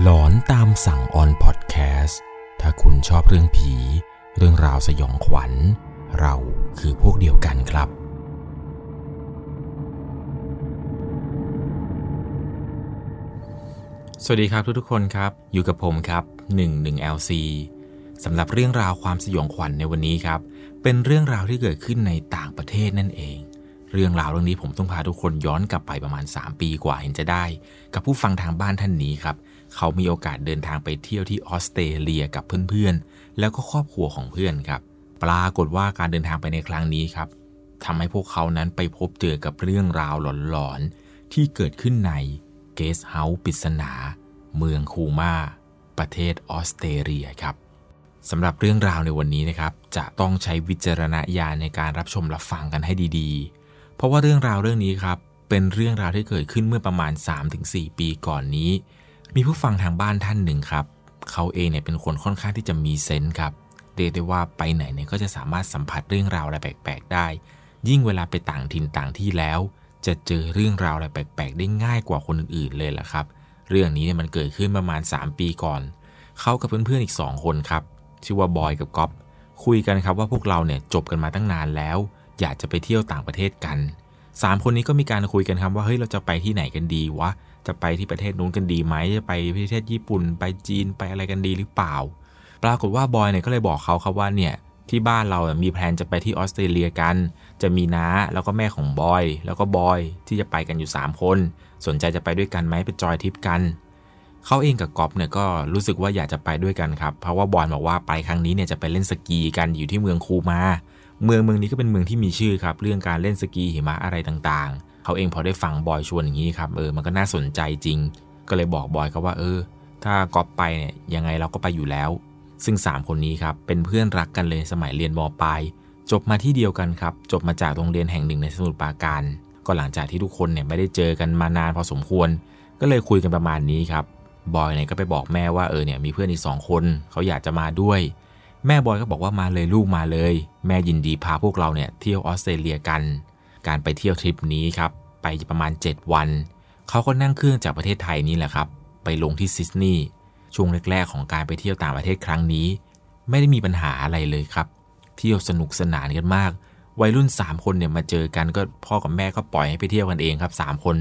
หลอนตามสั่งออนพอดแคสต์ถ้าคุณชอบเรื่องผี เรื่องราวสยองขวัญ เราคือพวกเดียวกันครับ สวัสดีครับทุกๆคนครับ อยู่กับผมครับ 11LC สำหรับเรื่องราวความสยองขวัญในวันนี้ครับ เป็นเรื่องราวที่เกิดขึ้นในต่างประเทศนั่นเอง เรื่องราวเรื่องนี้ผมต้องพาทุกคนย้อนกลับไปประมาณ 3 ปีกว่าเห็นจะได้ กับผู้ฟังทางบ้านท่านนี้ครับ เขามีโอกาสเดินทางไปเที่ยวที่ออสเตรเลียกับเพื่อนๆ แล้วก็ครอบครัวของเพื่อนครับ ปรากฏว่าการเดินทางไปในครั้งนี้ครับทำให้พวกเขานั้นไปพบเจอกับเรื่องราวหลอนๆ ที่เกิดขึ้นในเกสเฮาส์ปริศนา เมืองคูมา ประเทศออสเตรเลียครับสำหรับเรื่องราวในวันนี้นะครับ จะต้องใช้วิจารณญาณในการรับชมรับฟังกันให้ดีๆ เพราะว่าเรื่องราวเรื่องนี้ครับ เป็นเรื่องราวที่เกิดขึ้นเมื่อประมาณ 3-4 ปีก่อนนี้ มีผู้ฟังทางบ้านท่านหนึ่งครับ เขาเองเนี่ยเป็นคนค่อนข้างที่จะมีเซนส์ครับเรียกได้ว่าไปไหนเนี่ยก็จะสามารถสัมผัสเรื่องราวอะไรแปลกๆได้ ยิ่งเวลาไปต่างถิ่นต่างที่แล้ว จะเจอเรื่องราวอะไรแปลกๆ ได้ง่ายกว่าคนอื่นๆเลยล่ะครับ เรื่องนี้เนี่ยมันเกิดขึ้นประมาณ 3 ปีก่อน เขากับเพื่อนๆอีก 2 คนครับ ชื่อว่าบอยกับก๊อฟคุยกันครับว่าพวกเราเนี่ยจบกันมาตั้งนานแล้ว อยากจะไปเที่ยวต่างประเทศกัน 3 คนนี้ก็มีการคุยกันครับว่าเฮ้ยเราจะไปที่ไหนกันดีวะจะไปที่ประเทศนู้นกันดีไหมจะไปประเทศญี่ปุ่น ไปจีนไปอะไรกันดีหรือเปล่า ปรากฏว่าบอยเนี่ยก็เลยบอกเขาครับว่าเนี่ยที่บ้านเรามีแพลนจะไปที่ออสเตรเลียกัน จะมีน้าแล้วก็แม่ของบอย แล้วก็บอยที่จะไปกันอยู่ 3 คน สนใจจะไปด้วยกันไหมไปจอยทริปกันเขาเองกับกอบเนี่ยก็รู้สึกว่าอยากจะไปด้วยกันครับ เพราะว่าบอยบอกว่าไปครั้งนี้เนี่ยจะไปเล่นสกีกันอยู่ที่เมืองคูมา เมืองเมืองนี้ก็เป็นเมืองที่มีชื่อครับ เรื่องการเล่นสกีหิมะอะไรต่างๆ เขาเองพอได้ฟังบอยชวนอย่างนี้ครับเออมันก็น่าสนใจจริง ก็เลยบอกบอยครับว่า เออ ถ้ากอบไปเนี่ยยังไงเราก็ไปอยู่แล้ว ซึ่ง 3 คนนี้ครับเป็นเพื่อนรักกันเลยสมัยเรียนมปลายจบมาที่เดียวกันครับ จบมาจากโรงเรียนแห่งหนึ่งในสมุทรปราการ ก็หลังจากที่ทุกคนเนี่ยไม่ได้เจอกันมานานพอสมควร ก็เลยคุยกันประมาณนี้ครับบอยเนี่ยก็ไปบอกแม่ว่าเออเนี่ยมีเพื่อนอีกสองคน เขาอยากจะมาด้วย แม่บอยก็บอกว่ามาเลยลูกมาเลย แม่ยินดีพาพวกเราเนี่ยเที่ยวออสเตรเลียกัน การไปเที่ยวทริปนี้ครับ ไปประมาณ 7 วัน เขาก็นั่งเครื่องจากประเทศไทยนี่แหละครับ ไปลงที่ซิดนีย์ช่วงแรก ๆ ของการไปเที่ยวต่างประเทศครั้งนี้ ไม่ได้มีปัญหาอะไรเลยครับ เที่ยวสนุกสนานกันมาก วัยรุ่น 3 คนเนี่ยมาเจอกันก็พ่อกับแม่ก็ปล่อยให้ไปเที่ยวกันเองครับ 3 คน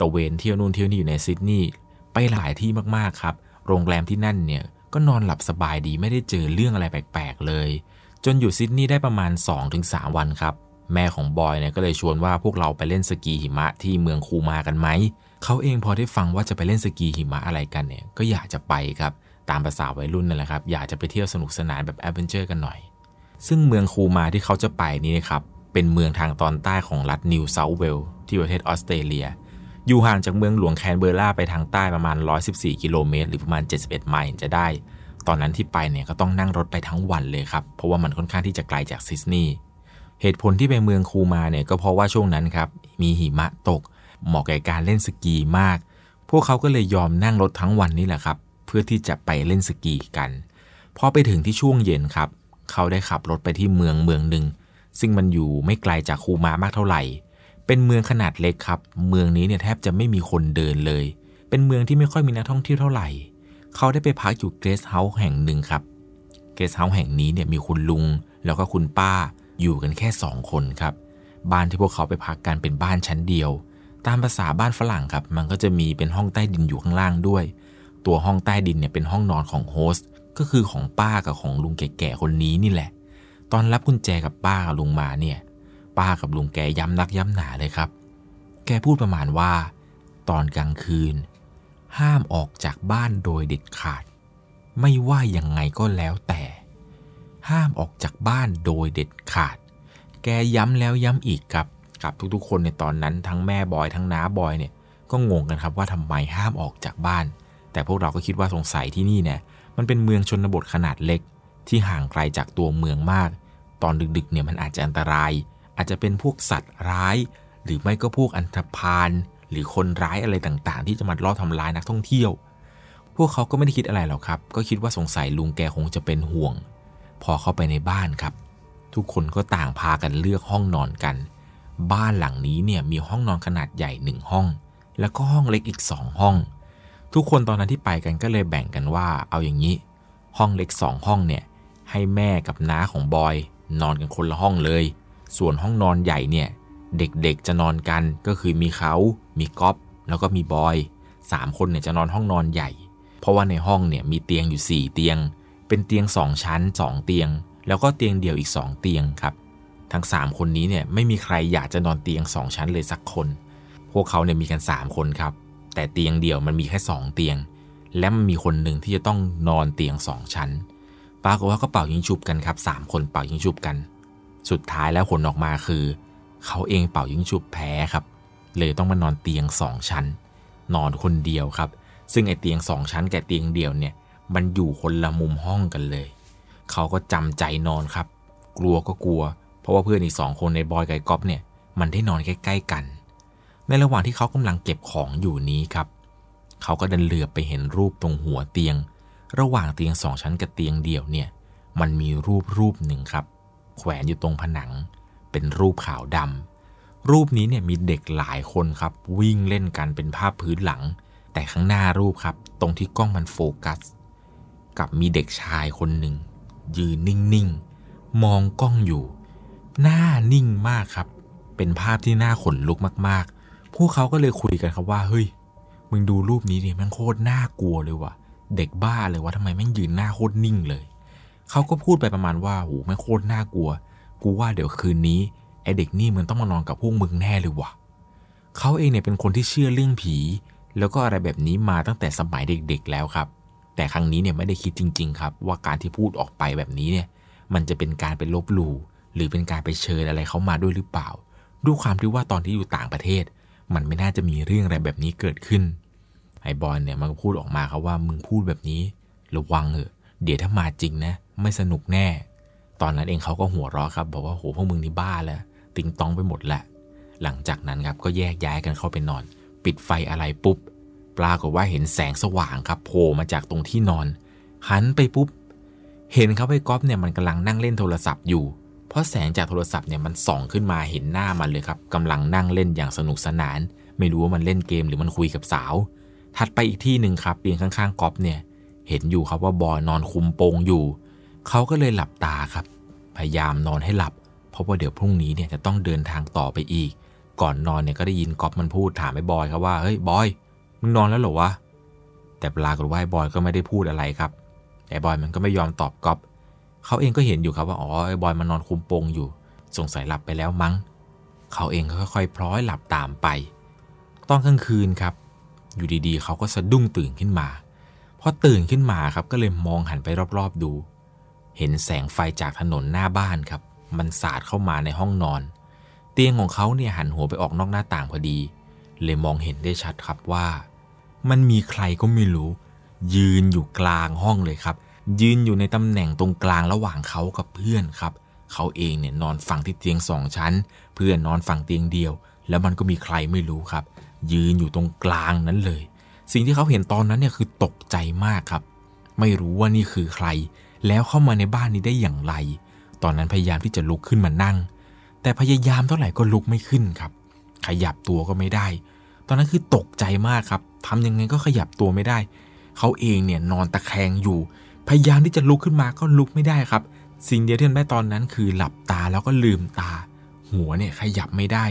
ตะเวนเที่ยวนู่นเที่ยวนี่อยู่ในซิดนีย์ไปหลายที่มากๆครับ โรงแรมที่นั่นเนี่ย ก็นอนหลับสบายดีไม่ได้เจอเรื่องอะไรแปลกๆเลย จนอยู่ซิดนีย์ได้ประมาณ 2-3 วันครับ แม่ของบอยเนี่ยก็เลยชวนว่าพวกเราไปเล่นสกีหิมะที่เมืองคูมากันไหม เขาเองพอได้ฟังว่าจะไปเล่นสกีหิมะอะไรกันเนี่ยก็อยากจะไปครับตามภาษาวัยรุ่นนั่นแหละครับอยากจะไปเที่ยวสนุกสนานแบบ adventure กันหน่อย ซึ่งเมืองคูมาที่เขาจะไปนี่นะครับเป็นเมืองทางตอนใต้ของรัฐนิวเซาท์เวลส์ที่ประเทศออสเตรเลีย อยู่ห่างจากเมืองหลวงแคนเบอร์ราไปทางใต้ประมาณ 114 กิโลเมตร หรือประมาณ 71 ไมล์จะได้ ตอนนั้นที่ไปเนี่ยก็ต้องนั่งรถไปทั้งวันเลยครับ เพราะว่ามันค่อนข้างที่จะไกลจากซิดนีย์เหตุผลที่ไปเมืองคูมาเนี่ยก็เพราะว่าช่วงนั้นครับมีหิมะตก เหมาะแก่การเล่นสกีมาก พวกเขาก็เลยยอมนั่งรถทั้งวันนี่แหละครับ เพื่อที่จะไปเล่นสกีกันพอไปถึงที่ช่วงเย็นครับ เขาได้ขับรถไปที่เมืองเมืองหนึ่งซึ่งมันอยู่ไม่ไกลจากคูมามากเท่าไหร่ เป็นเมืองขนาดเล็กครับ เมืองนี้เนี่ยแทบจะไม่มีคนเดินเลย เป็นเมืองที่ไม่ค่อยมีนักท่องเที่ยวเท่าไหร่ เขาได้ไปพักอยู่เกสต์เฮาส์แห่งหนึ่งครับ เกสต์เฮาส์แห่งนี้เนี่ยมีคุณลุง แล้วก็คุณป้าอยู่กันแค่สองคนครับ บ้านที่พวกเขาไปพักกันเป็นบ้านชั้นเดียว ตามภาษาบ้านฝรั่งครับ มันก็จะมีเป็นห้องใต้ดินอยู่ข้างล่างด้วย ตัวห้องใต้ดินเนี่ยเป็นห้องนอนของโฮสต์ ก็คือของป้ากับของลุงแก่ๆคนนี้นี่แหละ ตอนรับกุญแจกับป้ากับลุงมาเนี่ย ป้ากับลุงแกย้ำนักย้ำหนาเลยครับ แกพูดประมาณว่า ตอนกลางคืน ห้ามออกจากบ้านโดยเด็ดขาด ไม่ว่ายังไงก็แล้วแต่ ห้ามออกจากบ้านโดยเด็ดขาด แกย้ำแล้วย้ำอีกครับกับทุกๆ คนในตอนนั้นทั้งแม่บอยทั้งน้าบอยเนี่ยก็งงกันครับว่าทำไมห้ามออกจากบ้าน แต่พวกเราก็คิดว่าสงสัยที่นี่เนี่ยมันเป็นเมืองชนบทขนาดเล็ก ที่ห่างไกลจากตัวเมืองมาก ตอนดึกๆเนี่ยมันอาจจะอันตราย อาจจะเป็นพวกสัตว์ร้าย หรือไม่ก็พวกอันธพาลหรือคนร้ายอะไรต่างๆ ที่จะมาล่อบทำร้ายนักท่องเที่ยว พวกเขาก็ไม่ได้คิดอะไรหรอกครับ ก็คิดว่าสงสัยลุงแกคงจะเป็นห่วง พอเข้าไปในบ้านครับ ทุกคนก็ต่างพากันเลือกห้องนอนกัน บ้านหลังนี้เนี่ยมีห้องนอนขนาดใหญ่หนึ่งห้อง แล้วก็ห้องเล็กอีกสองห้อง ทุกคนตอนนั้นที่ไปกันก็เลยแบ่งกันว่า เอาอย่างนี้ ห้องเล็กสองห้องเนี่ยให้แม่กับน้าของบอย นอนกันคนละห้องเลย ส่วนห้องนอนใหญ่เนี่ย เด็กๆจะนอนกันก็คือมีเขา มีก๊อฟแล้วก็มีบอยสามคนเนี่ยจะนอนห้องนอนใหญ่ เพราะว่าในห้องเนี่ยมีเตียงอยู่ 4 เตียง เป็นเตียง 2 ชั้น 2 เตียง แล้วก็เตียงเดี่ยวอีก 2 เตียงครับ ทั้ง 3 คนนี้เนี่ยไม่มีใครอยากจะนอนเตียง 2 ชั้นเลยสักคน พวกเขาเนี่ยมีกัน 3 คนครับ แต่เตียงเดี่ยวมันมีแค่ 2 เตียง และมันมีคนหนึ่งที่จะต้องนอนเตียง 2 ชั้นปรากฏว่าก็เป่ายิงฉุบกันครับ3คนเป่ายิงฉุบกัน สุดท้ายแล้วผลออกมาคือ เขาเองเป่ายิงฉุบแพ้ครับ เลยต้องมานอนเตียง2ชั้น นอนคนเดียวครับ ซึ่งไอเตียงสองชั้นกับเตียงเดี่ยวเนี่ย มันอยู่คนละมุมห้องกันเลย เขาก็จำใจนอนครับ กลัวก็กลัว เพราะว่าเพื่อนอีกสองคนในบอยกับก๊อฟเนี่ย มันได้นอนใกล้ ๆกัน ในระหว่างที่เขากำลังเก็บของอยู่นี้ครับ เขาก็ดันเหลือบไปเห็นรูปตรงหัวเตียง ระหว่างเตียงสองชั้นกับเตียงเดี่ยวเนี่ย มันมีรูปรูปหนึ่งครับ แขวนอยู่ตรงผนัง เป็นรูปขาวดำรูปนี้เนี่ยมีเด็กหลายคนครับ วิ่งเล่นกันเป็นภาพพื้นหลัง แต่ข้างหน้ารูปครับ ตรงที่กล้องมันโฟกัส กับมีเด็กชายคนหนึ่ง ยืนนิ่งๆ มองกล้องอยู่ หน้านิ่งมากครับ เป็นภาพที่น่าขนลุกมากๆ พวกเขาก็เลยคุยกันครับว่าเฮ้ยมึงดูรูปนี้ดิมันโคตรน่ากลัวเลยว่ะเด็กบ้าเลยว่าทำไมแม่งยืนหน้าโคตรนิ่งเลย เขาก็พูดไปประมาณว่าโหแม่โคตรน่ากลัว กูว่าเดี๋ยวคืนนี้ไอเด็กนี่มันต้องมานอนกับพวกมึงแน่เลยว่ะเขาเองเนี่ยเป็นคนที่เชื่อเรื่องผี แล้วก็อะไรแบบนี้มาตั้งแต่สมัยเด็กๆแล้วครับ แต่ครั้งนี้เนี่ยไม่ได้คิดจริง ๆ ครับ ว่าการที่พูดออกไปแบบนี้เนี่ย มันจะเป็นการไปลบหลู่หรือเป็นการไปเชิญอะไรเขามาด้วยหรือเปล่า ด้วยความที่ว่าตอนที่อยู่ต่างประเทศ มันไม่น่าจะมีเรื่องอะไรแบบนี้เกิดขึ้นไอบอลเนี่ยมันก็พูดออกมาครับว่ามึงพูดแบบนี้ระวังเถอะเดี๋ยวถ้ามาจริงนะ ไม่สนุกแน่ ตอนนั้นเองเขาก็หัวเราะครับ บอกว่าโหพวกมึงนี่บ้าแล้ว ติงตองไปหมดแหละ หลังจากนั้นครับก็แยกย้ายกันเข้าไปนอน ปิดไฟอะไรปุ๊บ ปรากฏว่าเห็นแสงสว่างครับโผล่มาจากตรงที่นอน หันไปปุ๊บ เห็นเขาไปก๊อฟเนี่ยมันกำลังนั่งเล่นโทรศัพท์อยู่ เพราะแสงจากโทรศัพท์เนี่ยมันส่องขึ้นมาเห็นหน้ามันเลยครับกำลังนั่งเล่นอย่างสนุกสนาน ไม่รู้ว่ามันเล่นเกมหรือมันคุยกับสาว ถัดไปอีกที่หนึ่งครับเตียงข้างๆก๊อฟเนี่ยเห็นอยู่ครับว่าบอยนอนคุมโปงอยู่ เขาก็เลยหลับตาครับ พยายามนอนให้หลับ เพราะว่าเดี๋ยวพรุ่งนี้เนี่ยจะต้องเดินทางต่อไปอีก ก่อนนอนเนี่ยก็ได้ยินก๊อฟมันพูดถามไอ้บอยครับว่าเฮ้ยบอยมึงนอนแล้วเหรอวะแต่ปรากฏว่าไอ้บอยก็ไม่ได้พูดอะไรครับแต่บอยมันก็ไม่ยอมตอบก๊อฟเขาเองก็เห็นอยู่ครับว่าอ๋อไอ้บอยมันนอนคุมโปงอยู่ สงสัยหลับไปแล้วมั้งเขาเองก็ค่อยๆพลอยหลับตามไป ตอนกลางคืนครับ อยู่ดีๆ เขาก็สะดุ้งตื่นขึ้นมาพอตื่นขึ้นมาครับก็เลยมองหันไปรอบๆดู เห็นแสงไฟจากถนนหน้าบ้านครับ มันสาดเข้ามาในห้องนอน เตียงของเขาเนี่ยหันหัวไปออกนอกหน้าต่างพอดี เลยมองเห็นได้ชัดครับว่า มันมีใครก็ไม่รู้ ยืนอยู่กลางห้องเลยครับ ยืนอยู่ในตำแหน่งตรงกลางระหว่างเขากับเพื่อนครับ เขาเองเนี่ยนอนฝั่งที่เตียงสองชั้น เพื่อนนอนฝั่งเตียงเดียว แล้วมันก็มีใครไม่รู้ครับ ยืนอยู่ตรงกลางนั้นเลย สิ่งที่เขาเห็นตอนนั้นเนี่ยคือตกใจมากครับ ไม่รู้ว่านี่คือใคร แล้วเข้ามาในบ้านนี้ได้อย่างไร ตอนนั้นพยายามที่จะลุกขึ้นมานั่ง แต่พยายามเท่าไหร่ก็ลุกไม่ขึ้นครับ ขยับตัวก็ไม่ได้ ตอนนั้นคือตกใจมากครับทำยังไงก็ขยับตัวไม่ได้ เขาเองเนี่ยนอนตะแคงอยู่ พยายามที่จะลุกขึ้นมาก็ลุกไม่ได้ครับ สิ่งเดียวที่ทำได้ตอนนั้นคือหลับตาแล้วก็ลืมตา หัวเนี่ยขยับไม่ได้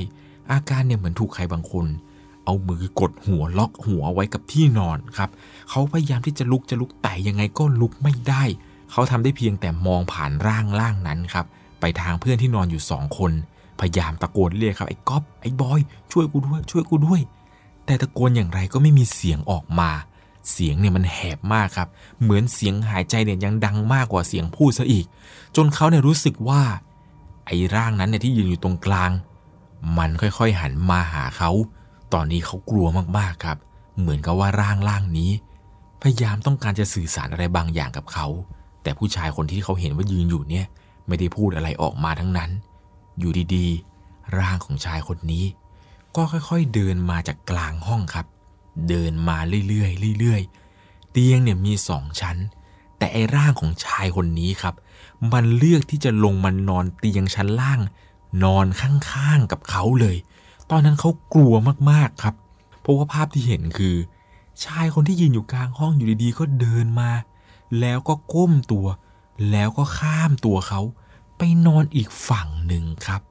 อาการเนี่ยเหมือนถูกใครบางคนเอามือกดหัวล็อกหัวไว้กับที่นอนครับ เขาพยายามที่จะลุกจะลุกแต่ยังไงก็ลุกไม่ได้ เขาทำได้เพียงแต่มองผ่านร่างร่างนั้นครับ ไปทางเพื่อนที่นอนอยู่สองคน พยายามตะโกนเรียกครับไอ้ก๊อฟไอ้บอย ช่วยกูด้วย ช่วยกูด้วย แต่ตะโกนอย่างไรก็ไม่มีเสียงออกมา เสียงเนี่ยมันแหบมากครับ เหมือนเสียงหายใจเนี่ยยังดังมากกว่าเสียงพูดซะอีก จนเขาเนี่ยรู้สึกว่า ไอ้ร่างนั้นเนี่ยที่ยืนอยู่ตรงกลาง มันค่อยๆหันมาหาเขา ตอนนี้เขากลัวมากๆครับ เหมือนกับว่าร่างร่างนี้ พยายามต้องการจะสื่อสารอะไรบางอย่างกับเขา แต่ผู้ชายคนที่เขาเห็นว่ายืนอยู่เนี่ยไม่ได้พูดอะไรออกมาทั้งนั้น อยู่ดีๆ ร่างของชายคนนี้ ก็ค่อยๆเดินมาจากกลางห้องครับ เดินมาเรื่อยๆเรื่อยๆ เตียงเนี่ยมีสองชั้น แต่ไอร่างของชายคนนี้ครับ มันเลือกที่จะลงมานอนเตียงชั้นล่าง นอนข้างๆกับเขาเลย ตอนนั้นเขากลัวมากๆครับ เพราะว่าภาพที่เห็นคือ ชายคนที่ยืนอยู่กลางห้องอยู่ดีๆ ก็เดินมา แล้วก็ก้มตัว แล้วก็ข้ามตัวเขาไปนอนอีกฝั่งหนึ่งครับ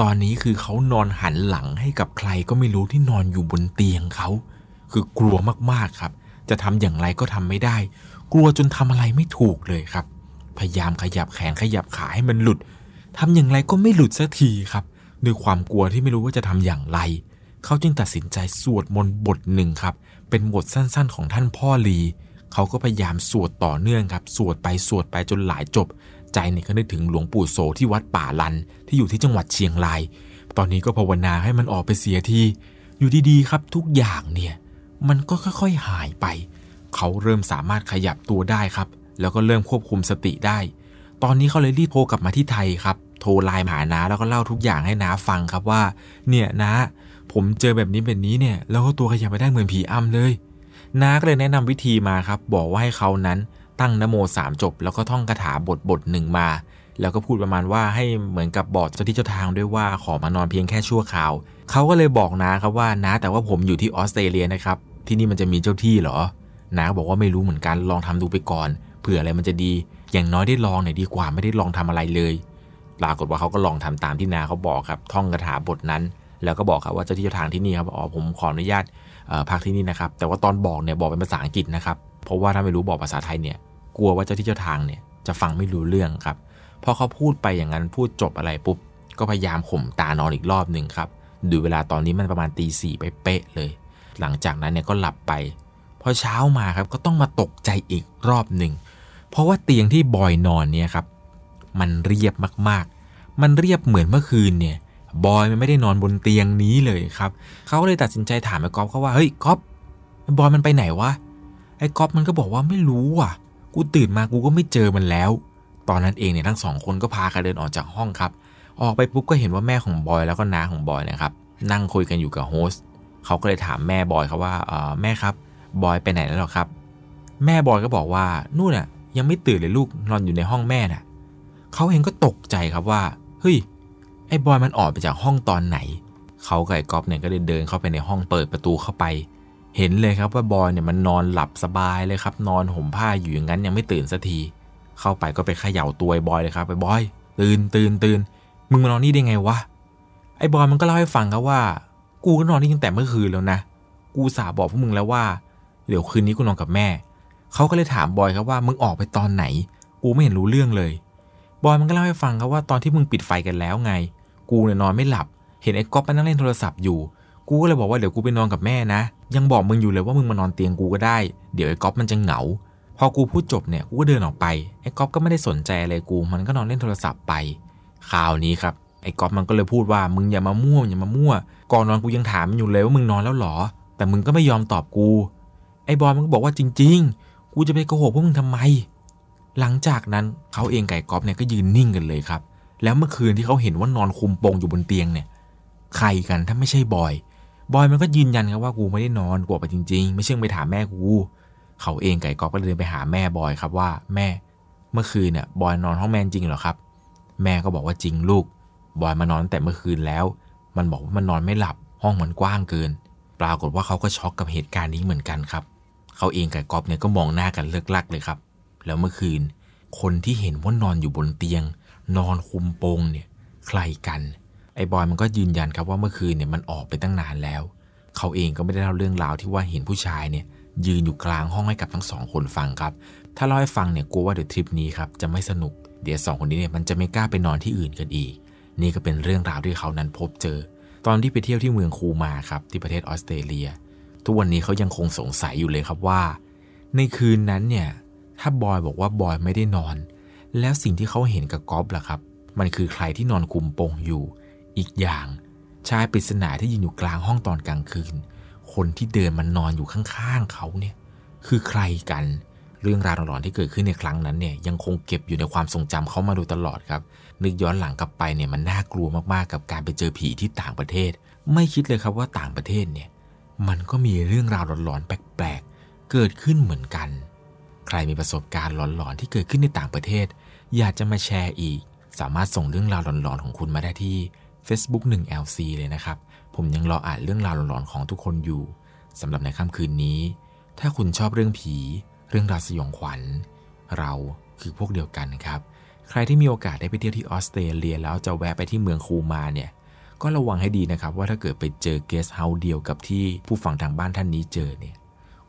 ตอนนี้คือเขานอนหันหลังให้กับใครก็ไม่รู้ที่นอนอยู่บนเตียงเขา คือกลัวมากๆครับ จะทำอย่างไรก็ทำไม่ได้ กลัวจนทำอะไรไม่ถูกเลยครับ พยายามขยับแขนขยับขาให้มันหลุดทำอย่างไรก็ไม่หลุดสักทีครับด้วยความกลัวที่ไม่รู้ว่าจะทำอย่างไร เขาจึงตัดสินใจสวดมนต์บทหนึ่งครับ เป็นบทสั้นๆ ของท่านพ่อลี เขาก็พยายามสวดต่อเนื่องครับ สวดไปสวดไปจนหลายจบ ใจเนี่ยก็นึกถึงหลวงปู่โสที่วัดป่าลัน ที่อยู่ที่จังหวัดเชียงราย ตอนนี้ก็ภาวนาให้มันออกไปเสียที อยู่ดีๆครับทุกอย่างเนี่ย มันก็ค่อยๆหายไป เขาเริ่มสามารถขยับตัวได้ครับ แล้วก็เริ่มควบคุมสติได้ ตอนนี้เขาเลยรีบโทรกลับมาที่ไทยครับ โทรไลน์หานาแล้วก็เล่าทุกอย่างให้น้าฟังครับว่า เนี่ยนะ ผมเจอแบบนี้แบบนี้เนี่ย แล้วก็ตัวขยับไปได้เหมือนผีอ้ำเลย น้าก็เลยแนะนำวิธีมาครับ บอกว่าให้เขานั้นตั้งนโมสามจบ แล้วก็ท่องคาถาบทบทหนึ่งมา แล้วก็พูดประมาณว่าให้เหมือนกับบอกเจ้าที่เจ้าทางด้วยว่าขอมานอนเพียงแค่ชั่วคราว เขาก็เลยบอกน้าครับว่าน้าแต่ว่าผมอยู่ที่ออสเตรเลียนะครับ ที่นี่มันจะมีเจ้าที่เหรอน้าบอกว่าไม่รู้เหมือนกันลองทำดูไปก่อนเผื่ออะไรมันจะดี อย่างน้อยได้ลองหน่อยดีกว่าไม่ได้ลองทำอะไรเลยปรากฏว่าเขาก็ลองทำตามที่นาเขาบอกครับท่องคาถาบทนั้น แล้วก็บอกครับว่าเจ้าที่เจ้าทางที่นี่ครับอ๋อผมขออนุญาต พักที่นี่นะครับ แต่ว่าตอนบอกเนี่ยบอกเป็นภาษาอังกฤษนะครับ เพราะว่าถ้าไม่รู้บอกภาษาไทยเนี่ย กลัวว่าเจ้าที่เจ้าทางเนี่ยจะฟังไม่รู้เรื่องครับ พอเขาพูดไปอย่างนั้นพูดจบอะไรปุ๊บ ก็พยายามข่มตานอนอีกรอบหนึ่งครับ ดูเวลาตอนนี้มันประมาณตีสี่ไปเป๊ะเลย หลังจากนั้นเนี่ยก็หลับไป พอเช้ามาครับก็ต้องมาตกใจอีกรอบหนึ่ง เพราะว่าเตียงที่บอยนอนเนี่ยครับ มันเรียบมากๆ มันเรียบเหมือนเมื่อคืนเนี่ย บอยมันไม่ได้นอนบนเตียงนี้เลยครับเขาเลยตัดสินใจถามไอ้ก๊อฟเขาว่าเฮ้ยก๊อฟบอยมันไปไหนวะไอ้ก๊อฟมันก็บอกว่าไม่รู้อะ กูตื่นมากูก็ไม่เจอมันแล้ว ตอนนั้นเองเนี่ยทั้งสองคนก็พากันเดินออกจากห้องครับ ออกไปปุ๊บก็เห็นว่าแม่ของบอยแล้วก็น้าของบอยนะครับนั่งคุยกันอยู่กับโฮสต์เขาก็เลยถามแม่บอยครับว่าเออแม่ครับบอยไปไหนแล้วหรอครับ แม่บอยก็บอกว่านู่นน่ะยังไม่ตื่นเลยลูกนอนอยู่ในห้องแม่น่ะเขาเองก็ตกใจครับว่าเฮ้ย อ้บอยมันออกไปจากห้องตอนไหน เขากับไอ้ก๊อฟเนี่ยก็เลยเดินเข้าไปในห้องเปิดประตูเข้าไป เห็นเลยครับว่าบอยเนี่ยมันนอนหลับสบายเลยครับ นอนห่มผ้าอยู่อย่างนั้นยังไม่ตื่นสักที เข้าไปก็ไปเขย่าตัวไอ้บอยเลยครับไปบอย ตื่นตื่นตื่นมึงมานอนนี่ได้ไงวะ ไอ้บอยมันก็เล่าให้ฟังครับว่า กูก็นอนนี่ตั้งแต่เมื่อคืนแล้วนะ กูสาบอกพวกมึงแล้วว่า เดี๋ยวคืนนี้กูนอนกับแม่ เขาก็เลยถามบอยครับว่ามึงออกไปตอนไหน กูไม่เห็นรู้เรื่องเลย บอยมันก็เล่าให้ฟังครับว่าตอนที่มึงปิดไฟกันแล้วไง กูเนี่ยนอนไม่หลับ เห็นไอ้ก๊อฟมันนั่งเล่นโทรศัพท์อยู่ กูก็เลยบอกว่าเดี๋ยวกูไปนอนกับแม่นะ ยังบอกมึงอยู่เลยว่ามึงมานอนเตียงกูก็ได้ เดี๋ยวไอ้ก๊อฟมันจะเหงา พอกูพูดจบเนี่ยกูก็เดินออกไป ไอ้ก๊อฟก็ไม่ได้สนใจอะไรกู มันก็นอนเล่นโทรศัพท์ไป คราวนี้ครับ ไอ้ก๊อฟมันก็เลยพูดว่ามึงอย่ามามั่วอย่ามามั่ว ก่อนนอนกูยังถามมันอยู่เลยว่ามึงนอนแล้วหรอ แต่มึงก็ไม่ยอมตอบกู ไอ้บอยมันก็บอกว่าจริง ๆ กูจะไปโกหกพวกมึงทำไม หลังจากนั้นเขาเองไก่ก๊อฟเนี่ยก็ยืนนิ่งกันเลยครับ แล้วเมื่อคืนที่เขาเห็นว่านอนคุมโปงอยู่บนเตียงเนี่ย ใครกันถ้าไม่ใช่บอย บอยมันก็ยืนยันครับว่ากูไม่ได้นอนกูออกไปจริง ๆ ไม่เชื่อไปถามแม่กู เขาเองไก่กอฟก็เลยเดินไปหาแม่บอยครับว่าแม่ เมื่อคืนเนี่ยบอยนอนห้องแม่จริงเหรอครับ แม่ก็บอกว่าจริงลูก บอยมานอนตั้งแต่เมื่อคืนแล้ว มันบอกว่ามันนอนไม่หลับห้องมันกว้างเกิน ปรากฏว่าเขาก็ช็อกกับเหตุการณ์นี้เหมือนกันครับ เขาเองกับกอบเนี่ยก็มองหน้ากันเลิกลักเลยครับ แล้วเมื่อคืน คนที่เห็นว่านอนอยู่บนเตียง นอนคุมโปงเนี่ยใครกัน ไอ้บอยมันก็ยืนยันครับว่าเมื่อคืนเนี่ยมันออกไปตั้งนานแล้ว เขาเองก็ไม่ได้เล่าเรื่องราวที่ว่าเห็นผู้ชายเนี่ยยืนอยู่กลางห้องให้กับทั้งสองคนฟังครับ ถ้าเล่าให้ฟังเนี่ยกลัวว่าเดี๋ยวทริปนี้ครับจะไม่สนุก เดี๋ยวสองคนนี้เนี่ยมันจะไม่กล้าไปนอนที่อื่นกันอีก นี่ก็เป็นเรื่องราวที่เขานั้นพบเจอ ตอนที่ไปเที่ยวที่เมืองคูมาครับที่ประเทศออสเตรเลีย ทุกวันนี้เขายังคงสงสัยอยู่เลยครับว่า ในคืนนั้นเนี่ยถ้าบอยบอกว่าบอยไม่ได้นอน แล้วสิ่งที่เขาเห็นกับก๊อฟล่ะครับ มันคือใครที่นอนคุมโปงอยู่ อีกอย่างชายปริศนาที่ยืนอยู่กลางห้องตอนกลางคืน คนที่เดินมันนอนอยู่ข้างๆเขาเนี่ยคือใครกัน เรื่องราวหลอนๆที่เกิดขึ้นในครั้งนั้นเนี่ยยังคงเก็บอยู่ในความทรงจำเขามาโดยตลอดครับ นึกย้อนหลังกลับไปเนี่ยมันน่ากลัวมากๆกับการไปเจอผีที่ต่างประเทศ ไม่คิดเลยครับว่าต่างประเทศเนี่ยมันก็มีเรื่องราวหลอนๆแปลกๆเกิดขึ้นเหมือนกัน รมีประสบการณ์หลอนๆที่เกิดขึ้นในต่างประเทศ อยากจะมาแชร์อีก สามารถส่งเรื่องราวหลอนๆของคุณมาได้ที่ Facebook 1 LC เลยนะครับ ผมยังรออ่านเรื่องราวหลอนๆของทุกคนอยู่สำหรับในค่ำคืนนี้ ถ้าคุณชอบเรื่องผี เรื่องราวสยองขวัญ เราคือพวกเดียวกันครับ ใครที่มีโอกาสได้ไปเที่ยวที่ออสเตรเลียแล้วจะแวะไปที่เมืองคูมาเนี่ยก็ระวังให้ดีนะครับว่าถ้าเกิดไปเจอเกสเฮาส์เดียวกับที่ผู้ฟังทางบ้านท่านนี้เจอเนี่ย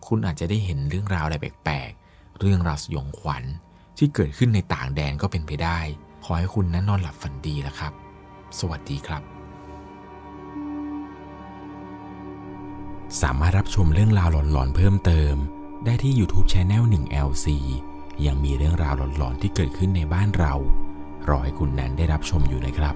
คุณอาจจะได้เห็นเรื่องราวอะไรแปลก เรื่องราวสยองขวัญที่เกิดขึ้นในต่างแดนก็เป็นไปได้ ขอให้คุณนั้นนอนหลับฝันดีแล้วครับ สวัสดีครับ สามารถรับชมเรื่องราวหลอนๆเพิ่มเติม ได้ที่ YouTube Channel 1 LC ยังมีเรื่องราวหลอนๆที่เกิดขึ้นในบ้านเรา รอให้คุณนั้นได้รับชมอยู่นะครับ